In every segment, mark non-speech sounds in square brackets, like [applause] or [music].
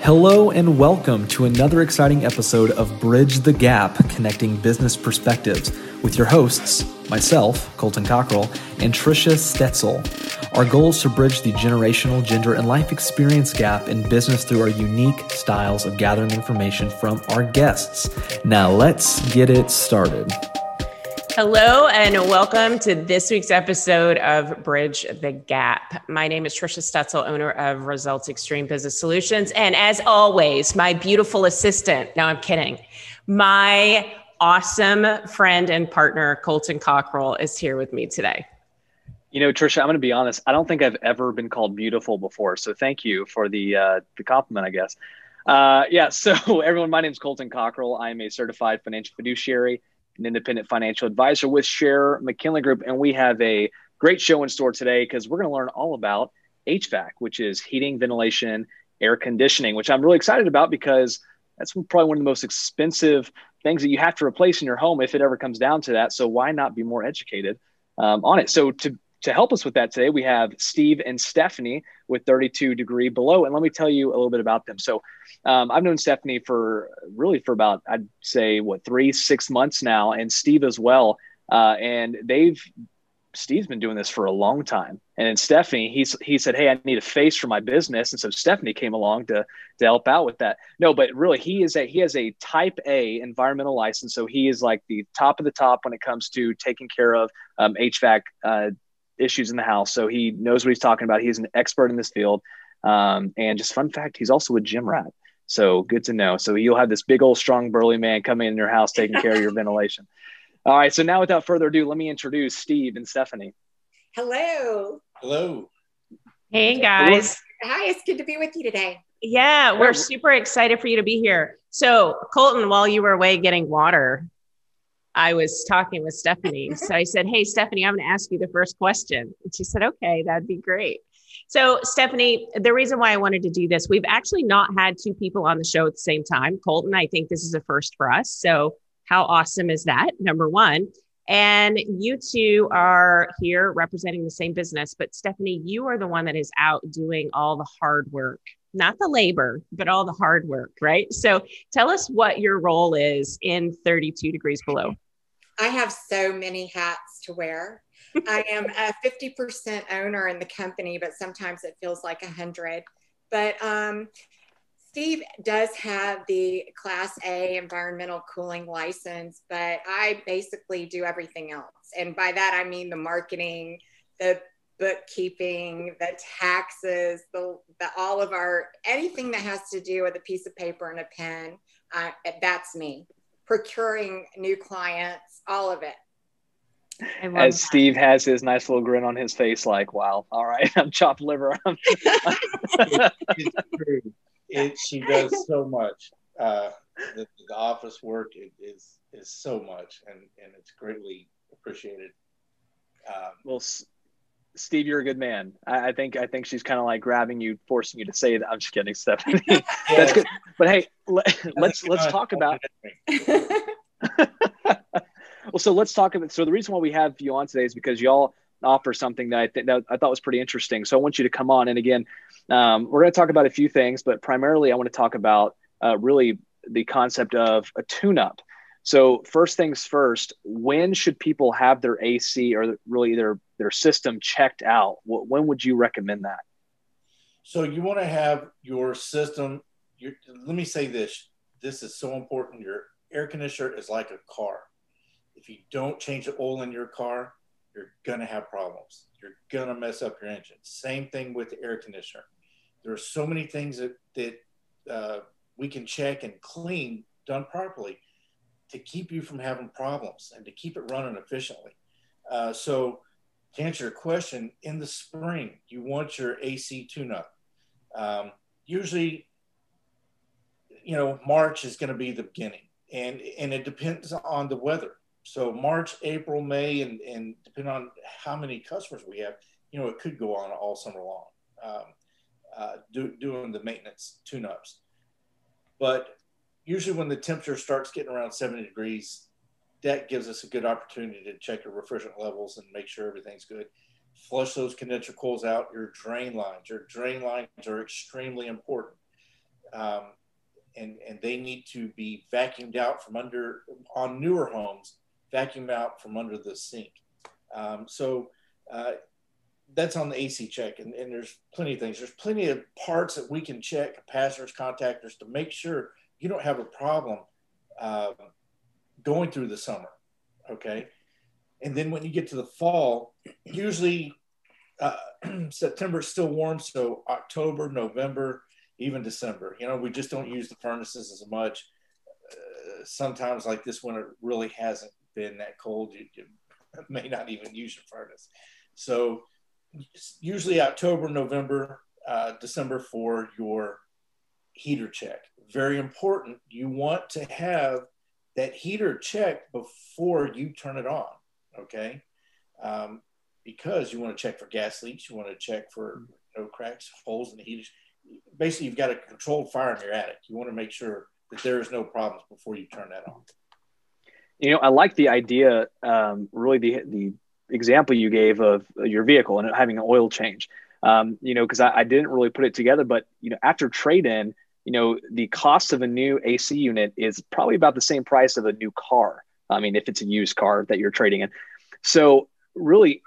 Hello and welcome to another exciting episode of Bridge the Gap Connecting Business Perspectives with your hosts, myself, Colton Cockrell, and Tricia Stetzel. Our goal is to bridge the generational, gender, and life experience gap in business through our unique styles of gathering information from our guests. Now, let's get it started. Hello, and welcome to this week's episode of Bridge the Gap. My name is Tricia Stetzel, owner of Results Extreme Business Solutions. And as always, my beautiful assistant, no, I'm kidding, my awesome friend and partner, Colton Cockrell, is here with me today. You know, Tricia, I'm going to be honest. I don't think I've ever been called beautiful before. So thank you for the, uh, the compliment, I guess. Uh, yeah, so [laughs] everyone, my name is Colton Cockrell. I'm a certified financial fiduciary an independent financial advisor with Sharon McKinley Group. And we have a great show in store today because we're going to learn all about HVAC, which is heating, ventilation, air conditioning, which I'm really excited about because that's probably one of the most expensive things that you have to replace in your home if it ever comes down to that. So why not be more educated um, on it? So to to help us with that today, we have Steve and Stephanie with 32 Degree Below. And let me tell you a little bit about them. So um, I've known Stephanie for really for about, I'd say, what, three, six months now, and Steve as well. Uh, and they've, Steve's been doing this for a long time. And then Stephanie, he's, he said, Hey, I need a face for my business. And so Stephanie came along to, to help out with that. No, but really he is a, he has a type A environmental license. So he is like the top of the top when it comes to taking care of um, HVAC uh, issues in the house. So he knows what he's talking about. He's an expert in this field. Um, and just fun fact, he's also a gym rat. So good to know. So you'll have this big old strong burly man coming in your house taking care of your [laughs] ventilation. All right. So now without further ado, let me introduce Steve and Stephanie. Hello. Hello. Hey guys. Hi, it's good to be with you today. Yeah, we're super excited for you to be here. So, Colton, while you were away getting water, I was talking with Stephanie. [laughs] So I said, Hey, Stephanie, I'm going to ask you the first question. And she said, Okay, that'd be great. So, Stephanie, the reason why I wanted to do this, we've actually not had two people on the show at the same time. Colton, I think this is a first for us. So, how awesome is that? Number one. And you two are here representing the same business, but Stephanie, you are the one that is out doing all the hard work, not the labor, but all the hard work, right? So tell us what your role is in 32 degrees below. I have so many hats to wear. I am a [laughs] 50% owner in the company, but sometimes it feels like 100. But um, Steve does have the Class A environmental cooling license, but I basically do everything else. And by that, I mean the marketing, the bookkeeping, the taxes, the, the all of our anything that has to do with a piece of paper and a pen. Uh, that's me procuring new clients, all of it. As that. Steve has his nice little grin on his face, like, wow, all right, [laughs] I'm chopped liver. [laughs] it's true. It, she does so much. Uh, the, the, office work is is so much, and, and it's greatly appreciated. Um, well, Steve, you're a good man. I, I think I think she's kind of like grabbing you, forcing you to say that. I'm just kidding, Stephanie. [laughs] That's good. But hey, let, [laughs] let's let's talk about. [laughs] well, so let's talk about. So the reason why we have you on today is because y'all offer something that I think that I thought was pretty interesting. So I want you to come on, and again, um, we're going to talk about a few things, but primarily I want to talk about uh, really the concept of a tune-up. So first things first, when should people have their AC or really their their system checked out? When would you recommend that? So you want to have your system. Your, let me say this: this is so important. Your air conditioner is like a car. If you don't change the oil in your car, you're gonna have problems. You're gonna mess up your engine. Same thing with the air conditioner. There are so many things that that uh, we can check and clean done properly to keep you from having problems and to keep it running efficiently. Uh, so, to answer your question, in the spring, you want your AC tune up. Um, usually, you know, March is going to be the beginning, and and it depends on the weather. So March, April, May, and and depending on how many customers we have, you know, it could go on all summer long, um, uh, do, doing the maintenance tune ups. But usually when the temperature starts getting around 70 degrees, that gives us a good opportunity to check your refrigerant levels and make sure everything's good. Flush those condenser coils out, your drain lines. Your drain lines are extremely important. um, and and they need to be vacuumed out from under on newer homes, vacuumed out from under the sink. Um, so uh, that's on the AC check, and, and there's plenty of things. There's plenty of parts that we can check, capacitors, contactors, to make sure you don't have a problem uh, going through the summer. Okay, and then when you get to the fall, usually uh, [clears throat] September is still warm, so October, November, even December. You know, we just don't use the furnaces as much. Uh, sometimes, like this winter, really hasn't been that cold. You, you [laughs] may not even use your furnace. So, usually October, November, uh, December for your heater check. Very important. You want to have that heater checked before you turn it on. Okay. Um, because you want to check for gas leaks, you want to check for no cracks, holes in the heaters basically you've got a controlled fire in your attic. You want to make sure that there is no problems before you turn that on. You know, I like the idea, um, really the the example you gave of your vehicle and having an oil change. Um, you know, because I, I, didn't really put it together, but you know, after trade in, you know, the cost of a new AC unit is probably about the same price of a new car. I mean, if it's a used car that you're trading in. So really,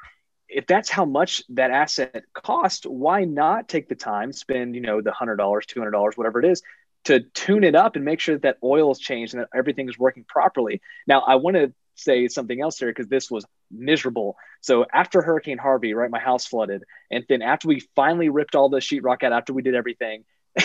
if that's how much that asset cost, why not take the time, spend, you know, the hundred dollars, two hundred dollars, whatever it is, to tune it up and make sure that, that oil is changed and that everything is working properly. Now, I want to say something else here because this was miserable. So after Hurricane Harvey, right, my house flooded, and then after we finally ripped all the sheetrock out, after we did everything. [laughs]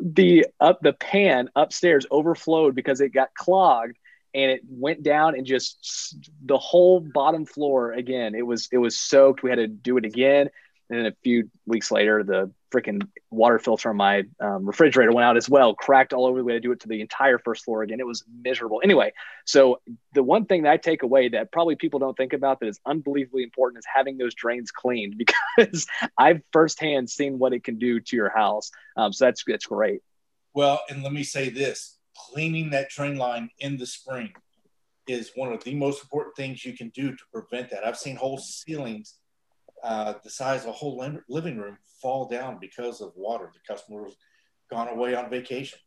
the up the pan upstairs overflowed because it got clogged and it went down and just the whole bottom floor again. It was it was soaked. We had to do it again. And then a few weeks later, the freaking water filter on my um, refrigerator went out as well, cracked all over. the way to do it to the entire first floor again. It was miserable. Anyway, so the one thing that I take away that probably people don't think about that is unbelievably important is having those drains cleaned [laughs] because I've firsthand seen what it can do to your house. Um, so that's that's great. Well, and let me say this: cleaning that drain line in the spring is one of the most important things you can do to prevent that. I've seen whole ceilings uh, the size of a whole living room fall down because of water. The customer's gone away on vacation.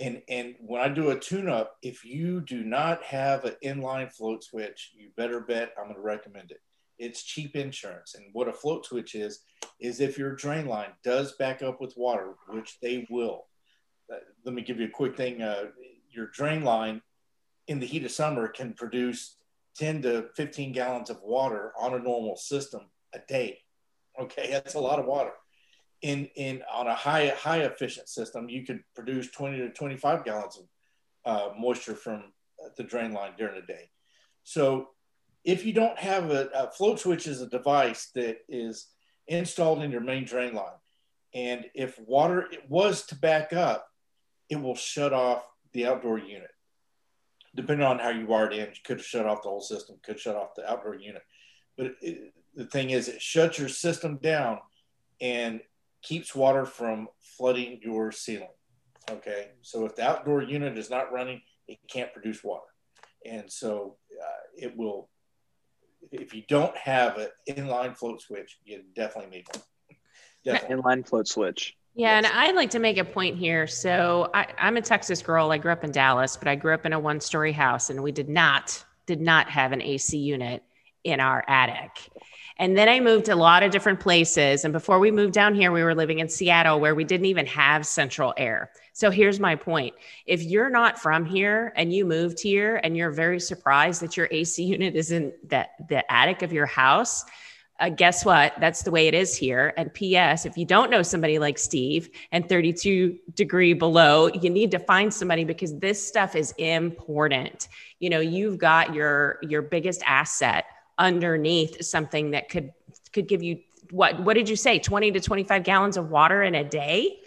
And, and when I do a tune up, if you do not have an inline float switch, you better bet I'm going to recommend it. It's cheap insurance. And what a float switch is, is if your drain line does back up with water, which they will, let me give you a quick thing. Uh, your drain line in the heat of summer can produce 10 to 15 gallons of water on a normal system a day. Okay, that's a lot of water. In in on a high high efficient system, you could produce 20 to 25 gallons of uh, moisture from the drain line during the day. So if you don't have a, a float switch is a device that is installed in your main drain line, and if water was to back up, it will shut off the outdoor unit. Depending on how you wired in, you could shut off the whole system, could shut off the outdoor unit. But it, the thing is, it shuts your system down and keeps water from flooding your ceiling. Okay, so if the outdoor unit is not running, it can't produce water, and so uh, it will. If you don't have an inline float switch, you definitely need one. Definitely. Inline float switch. Yeah, yes. and I'd like to make a point here. So I, I'm a Texas girl. I grew up in Dallas, but I grew up in a one-story house, and we did not did not have an AC unit in our attic. And then I moved a lot of different places. And before we moved down here, we were living in Seattle where we didn't even have central air. So here's my point. If you're not from here and you moved here and you're very surprised that your AC unit is in the, the attic of your house, uh, guess what? That's the way it is here. And P.S. If you don't know somebody like Steve and 32 degree below, you need to find somebody because this stuff is important. You know, you've got your your biggest asset underneath something that could could give you what? What did you say? 20 to 25 gallons of water in a day.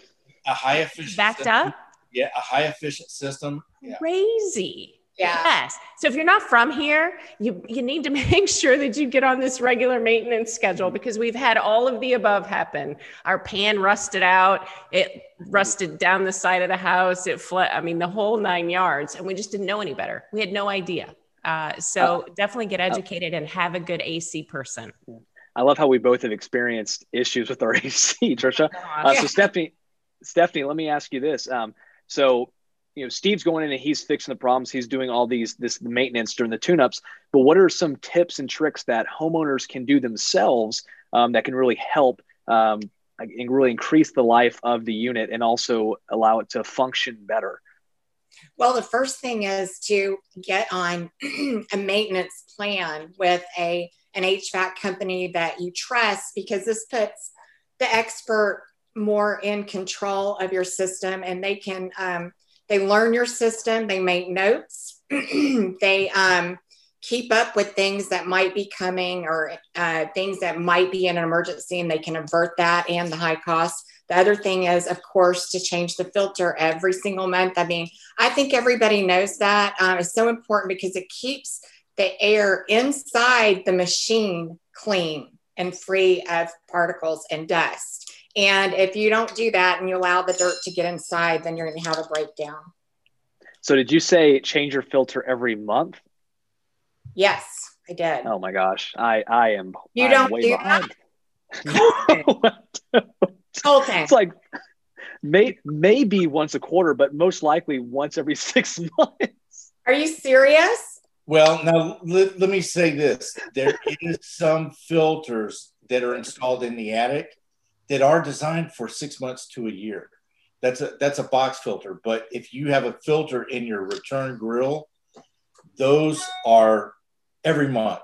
A high efficient backed system. up. Yeah, a high efficient system. Yeah. Crazy. Yeah. Yes. So if you're not from here, you you need to [laughs] make sure that you get on this regular maintenance schedule because we've had all of the above happen. Our pan rusted out, it rusted down the side of the house, it flooded. I mean, the whole nine yards, and we just didn't know any better. We had no idea. Uh, so uh, definitely get educated and have a good AC person. I love how we both have experienced issues with our [laughs] AC, Trisha. Uh, so Stephanie, Stephanie, let me ask you this. Um, so, you know, Steve's going in and he's fixing the problems. He's doing all these this maintenance during the tune-ups. But what are some tips and tricks that homeowners can do themselves um, that can really help um, and really increase the life of the unit and also allow it to function better? Well, the first thing is to get on [clears throat] a maintenance plan with a an HVAC company that you trust because this puts the expert more in control of your system and they can um, they learn your system they make notes [clears throat] they um, keep up with things that might be coming or uh, things that might be in an emergency and they can avert that and the high cost the other thing is of course to change the filter every single month i mean i think everybody knows that um, it's so important because it keeps the air inside the machine clean and free of particles and dust and if you don't do that and you allow the dirt to get inside, then you're going to have a breakdown. So, did you say change your filter every month? Yes, I did. Oh my gosh, I I am. You I don't do behind. that. [laughs] Colton. It's like may, maybe once a quarter, but most likely once every [laughs] six months. Are you serious? Well, now let, let me say this: there [laughs] is some filters that are installed in the attic that are designed for six months to a year. That's a that's a box filter. But if you have a filter in your return grill, those are every month.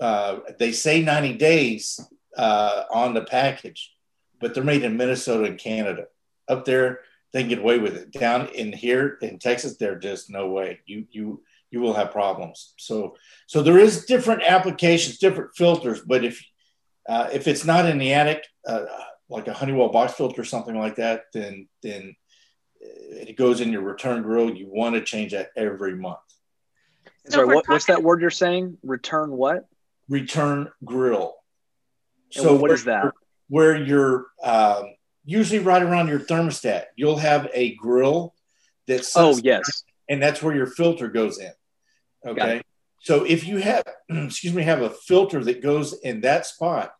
Uh, they say 90 days uh, on the package, but they're made in Minnesota and Canada. Up there, they get away with it. Down in here in Texas, they're just no way. You you you will have problems. So so there is different applications, different filters. But if uh, if it's not in the attic, uh, like a Honeywell box filter or something like that, then then it goes in your return grill. You want to change that every month. So Sorry, what, what's that word you're saying? Return what? Return grill. And so what is that? Where you're um, usually right around your thermostat, you'll have a grill that's oh yes, and that's where your filter goes in. Okay. So if you have, [clears throat] excuse me, have a filter that goes in that spot,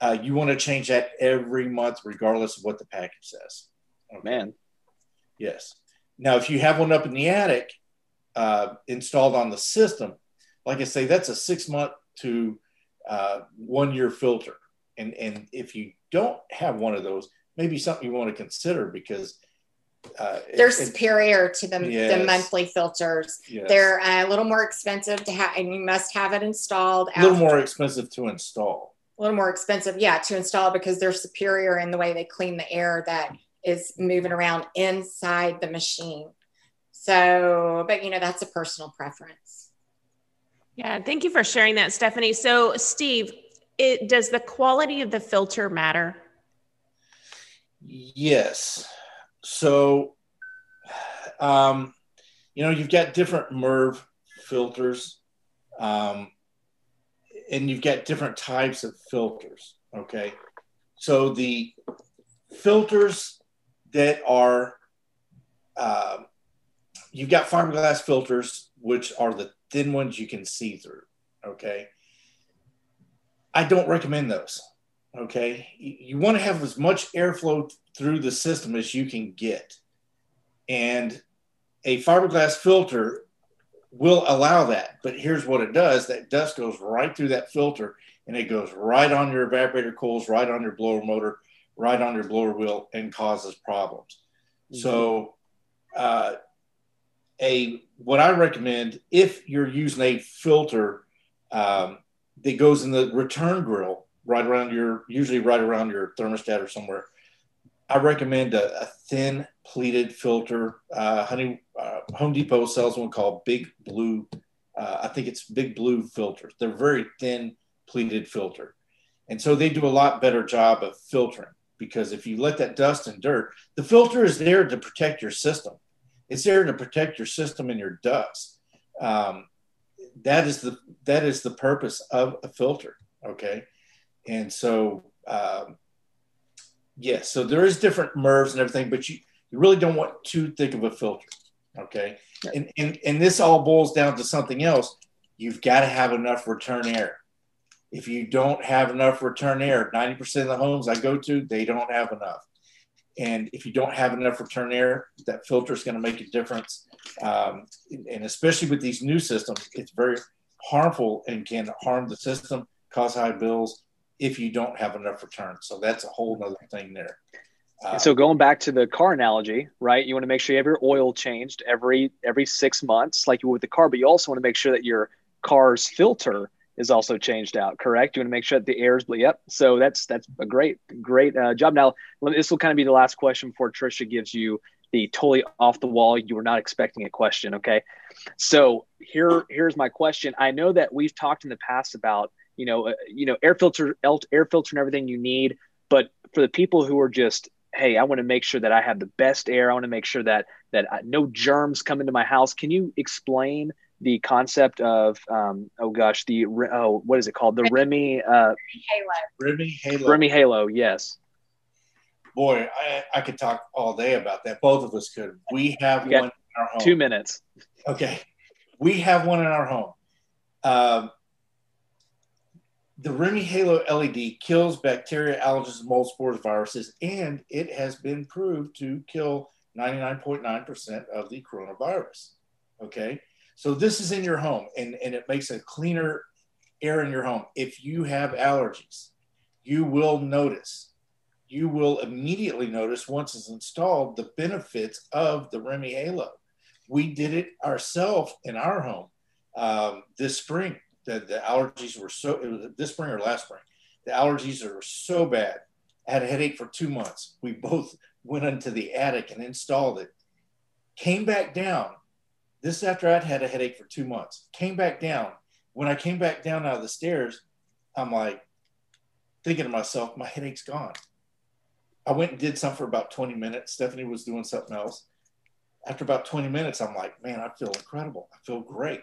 uh, you want to change that every month, regardless of what the package says. Okay. Man. Yes. Now, if you have one up in the attic uh, installed on the system, like I say, that's a six month to uh, one year filter. And, and if you don't have one of those, maybe something you want to consider because uh, they're it, superior to the, yes. the monthly filters. Yes. They're a little more expensive to have, and you must have it installed. A little after. more expensive to install a little more expensive, yeah, to install because they're superior in the way they clean the air that is moving around inside the machine. So, but you know, that's a personal preference. Yeah, thank you for sharing that, Stephanie. So, Steve, it does the quality of the filter matter? Yes. So, um, you know, you've got different MERV filters. Um, and you've got different types of filters. Okay. So the filters that are, uh, you've got fiberglass filters, which are the thin ones you can see through. Okay. I don't recommend those. Okay. You, you want to have as much airflow through the system as you can get. And a fiberglass filter will allow that. But here's what it does that dust goes right through that filter and it goes right on your evaporator coils, right on your blower motor, right on your blower wheel and causes problems. Mm-hmm. So, uh, a what I recommend if you're using a filter um, that goes in the return grill right around your usually right around your thermostat or somewhere, I recommend a, a thin pleated filter. Uh, honey, uh, Home Depot sells one called Big Blue. Uh, I think it's Big Blue filters. They're very thin pleated filter, and so they do a lot better job of filtering. Because if you let that dust and dirt, the filter is there to protect your system. It's there to protect your system and your dust. Um, that is the that is the purpose of a filter. Okay, and so um, yes, so there is different MERVs and everything, but you you really don't want too thick of a filter. Okay. And, and, and this all boils down to something else. You've got to have enough return air. If you don't have enough return air, 90% of the homes I go to, they don't have enough. And if you don't have enough return air, that filter is going to make a difference. Um, and especially with these new systems, it's very harmful and can harm the system, cause high bills if you don't have enough return. So that's a whole other thing there. Uh, so going back to the car analogy, right? You want to make sure you have your oil changed every every six months, like you would with the car, but you also want to make sure that your car's filter is also changed out. Correct? You want to make sure that the air is. Yep. So that's that's a great great uh, job. Now this will kind of be the last question before Trisha gives you the totally off the wall. You were not expecting a question. Okay. So here here's my question. I know that we've talked in the past about you know uh, you know air filter air filter and everything you need, but for the people who are just hey, I want to make sure that I have the best air. I want to make sure that that I, no germs come into my house. Can you explain the concept of um, oh gosh, the oh what is it called? The REME uh, Halo. REME HALO. REME HALO. Yes. Boy, I, I could talk all day about that. Both of us could. We have one in our home. Two minutes. Okay, we have one in our home. Um, the REME HALO LED kills bacteria, allergens, mold spores, viruses, and it has been proved to kill 99.9% of the coronavirus. Okay. So this is in your home and, and it makes a cleaner air in your home. If you have allergies, you will notice, you will immediately notice once it's installed the benefits of the REME HALO. We did it ourselves in our home um, this spring. The, the allergies were so it was this spring or last spring. The allergies are so bad. I had a headache for two months. We both went into the attic and installed it. Came back down this after i'd had a headache for two months came back down when i came back down out of the stairs i'm like thinking to myself my headache's gone i went and did something for about 20 minutes stephanie was doing something else after about 20 minutes i'm like man i feel incredible i feel great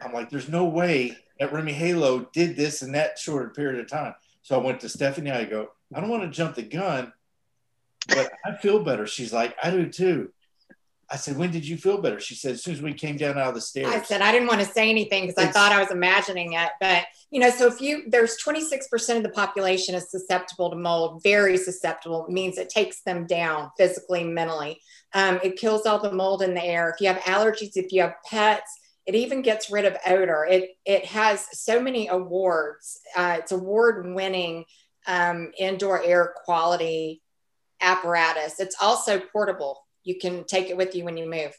I'm like, there's no way that REME HALO did this in that short period of time. So I went to Stephanie. I go, I don't want to jump the gun, but I feel better. She's like, I do too. I said, when did you feel better? She said, as soon as we came down out of the stairs. I said, I didn't want to say anything because I thought I was imagining it. But, you know, so if you, there's 26% of the population is susceptible to mold, very susceptible. Means it takes them down physically, mentally. Um, it kills all the mold in the air. If you have allergies, if you have pets, it even gets rid of odor. It it has so many awards. Uh, it's award winning um, indoor air quality apparatus. It's also portable. You can take it with you when you move.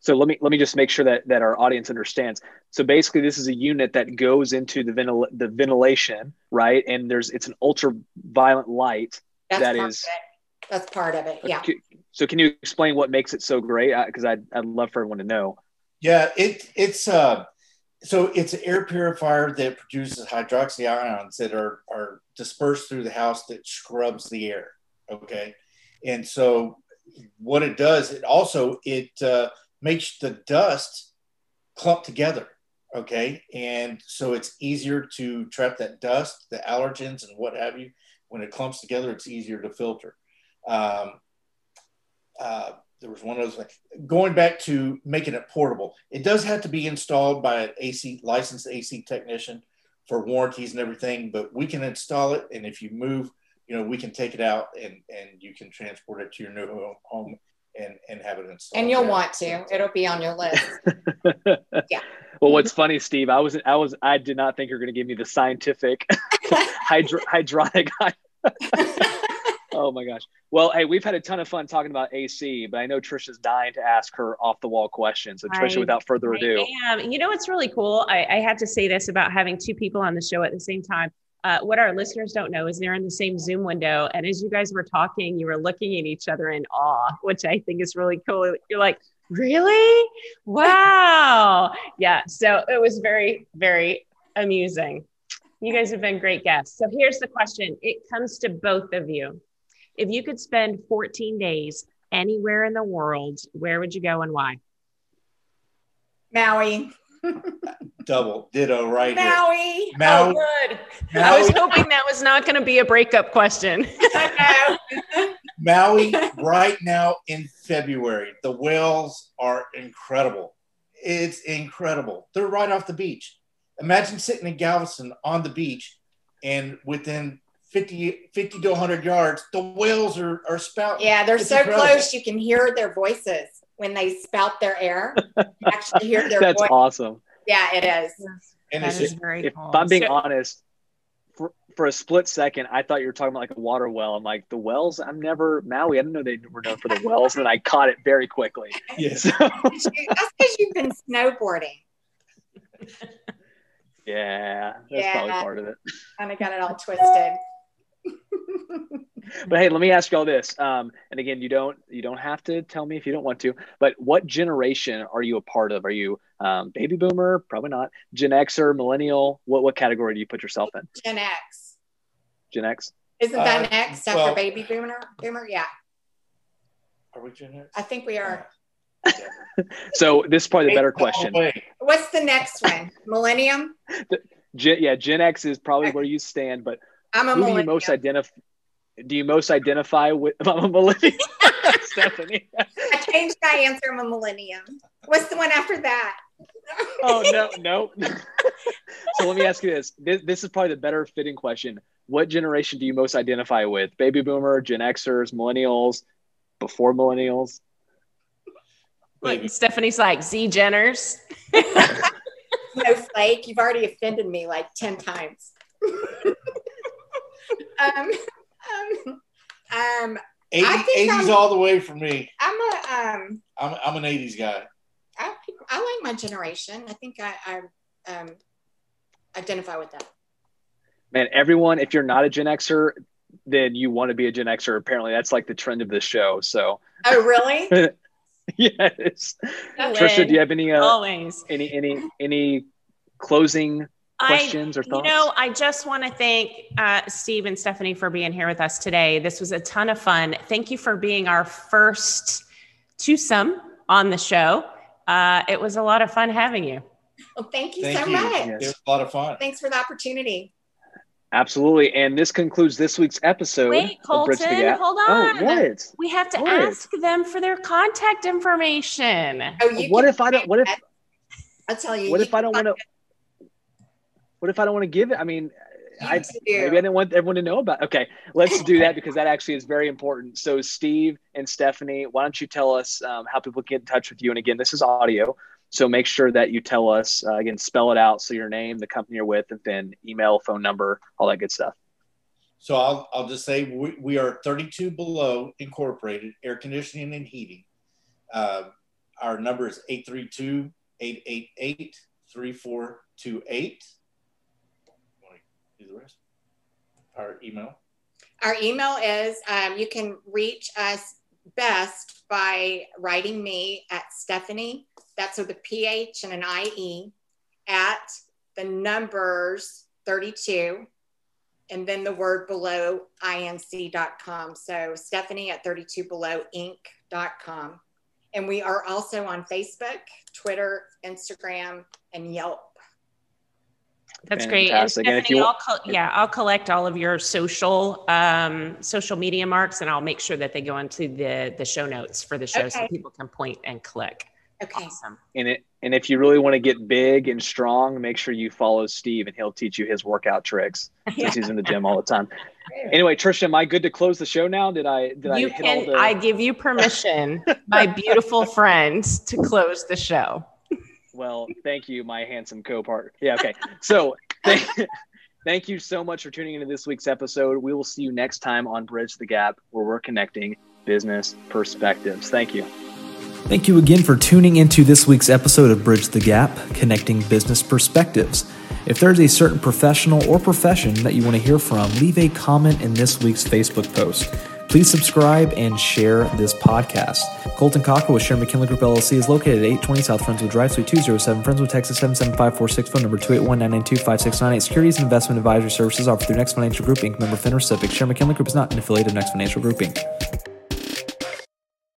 So let me let me just make sure that that our audience understands. So basically, this is a unit that goes into the ventil- the ventilation, right? And there's it's an ultraviolet light That's that is that's part of it. Yeah. So can you explain what makes it so great? Because I'd, I'd love for everyone to know. Yeah, it it's uh, so it's an air purifier that produces hydroxy ions that are are dispersed through the house that scrubs the air. Okay, and so what it does, it also it uh, makes the dust clump together. Okay, and so it's easier to trap that dust, the allergens, and what have you. When it clumps together, it's easier to filter. Um, uh, there was one of those going back to making it portable. It does have to be installed by an AC licensed AC technician for warranties and everything, but we can install it. And if you move, you know, we can take it out and, and you can transport it to your new home and, and have it installed. And you'll there. want to, it'll be on your list. [laughs] yeah. Well, what's funny, Steve, I was, I was, I did not think you're going to give me the scientific [laughs] hydro, hydronic [laughs] oh my gosh. Well, hey, we've had a ton of fun talking about AC, but I know Trisha's dying to ask her off the wall question. So, Trisha, I, without further ado, I am. you know what's really cool? I, I have to say this about having two people on the show at the same time. Uh, what our listeners don't know is they're in the same Zoom window. And as you guys were talking, you were looking at each other in awe, which I think is really cool. You're like, really? Wow. yeah. So it was very, very amusing. You guys have been great guests. So here's the question it comes to both of you. If you could spend 14 days anywhere in the world, where would you go and why? Maui. Double ditto right Maui. here. Maui. Oh, good. Maui. I was hoping that was not going to be a breakup question. [laughs] Maui right now in February. The whales are incredible. It's incredible. They're right off the beach. Imagine sitting in Galveston on the beach and within 50, 50 to 100 yards, the whales are, are spouting. Yeah, they're It's so incredible. close you can hear their voices when they spout their air. You actually hear their [laughs] That's voice. awesome. Yeah, it is. And That it's is just, very If cool. I'm being So- honest, for, for a split second, I thought you were talking about like a water well. I'm like, the wells, I'm never, Maui, I didn't know they were known for the wells. And I caught it very quickly. [laughs] yes. So, That's because you've been snowboarding. yeah, that's probably part of it. Kind of got it all twisted. [laughs] [laughs] But hey, let me ask you all this. Um, and again, you don't you don't have to tell me if you don't want to. But what generation are you a part of? Are you um, baby boomer? Probably not. Gen Xer, millennial? What what category do you put yourself in? Gen X. Gen X. Isn't that Uh, next after well- baby boomer? Boomer? Yeah, Are we Gen X? I think we are. [laughs] So this is probably the better question. way. What's the next one? Millennium? [laughs] Gen, yeah, Gen X is probably where you stand. But I'm a who do you most identify? Do you most identify with? [laughs] I'm a millennial. [laughs] Stephanie. I changed my answer. I'm a millennium. What's the one after that? oh no [laughs] no so let me ask you this. this this is probably the better fitting question what generation do you most identify with baby boomer gen xers millennials before millennials Look, Stephanie's like Z Jenners. Snowflake. You've already offended me like 10 times. Um, um, um, 80, I think 80s I'm- all the way for me. I'm a, um, I'm, I'm an 80s guy. I, I like my generation. I think I, I um, identify with that. man everyone if you're not a gen xer then you want to be a gen xer apparently that's like the trend of this show so Oh, really? [laughs] yes You trisha win. do you have any uh, Always. any any any closing questions I, or thoughts You know, I just want to thank uh, Steve and Stephanie for being here with us today. This was a ton of fun. Thank you for being our first twosome on the show. Uh, it was a lot of fun having you. Well, thank you Thank so you. much. Yes. It was a lot of fun. Thanks for the opportunity. absolutely and this concludes this week's episode Wait, of Bridge the Colton, Gap. hold on. oh what We have to What? ask them for their contact information. Oh, you what if I don't? What if? I'll tell you. What you if I don't want to? What if I don't want to give it? I mean, I maybe I didn't want everyone to know about. It. Okay, let's do that [laughs] because that actually is very important. So, Steve and Stephanie, why don't you tell us um, how people get in touch with you? And again, this is audio, so make sure that you tell us uh, again, spell it out. So your name, the company you're with, and then email, phone number, all that good stuff. So I'll, I'll just say we, we are 32 Below Incorporated, air conditioning and heating. Uh, our number is 832 888 3428. Do the rest? Our email. Our email is um, you can reach us best by writing me at Stephanie, that's with a PH and an IE, at the numbers 32 and then the word below inc.com. So Stephanie at 32belowinc.com. And we are also on Facebook, Twitter, Instagram, and Yelp. That's great. And Fantastic. And Stephanie, I'll co- yeah, I'll collect all of your social um, social media marks, and I'll make sure that they go into the the show notes for the show, so people can point and click. Okay. Awesome. And it, and if you really want to get big and strong, make sure you follow Steve, and he'll teach you his workout tricks Yeah. [laughs] since he's in the gym all the time. Anyway, Trisha, am I good to close the show now? Did I did you I hit all can. the? I give you permission, my [laughs] beautiful friend, to close the show. Well, thank you, my handsome co-partner. Yeah, okay. So, [laughs] thank, thank you so much for tuning into this week's episode. We will see you next time on Bridge the Gap, where we're connecting business perspectives. Thank you. Thank you again for tuning into this week's episode of Bridge the Gap, connecting business perspectives. If there's a certain professional or profession that you want to hear from, leave a comment in this week's Facebook post. Please subscribe and share this podcast. Colton Cockrell with Sharon McKinley Group LLC is located at 820 South Friendswood Drive, Suite 207, Friendswood, Texas 77546, phone number 281-992-5698. Securities and investment advisory services offered through Next Financial Group Inc. Member FINRA SIPC. Sharon McKinley Group is not an affiliate of Next Financial Group Inc.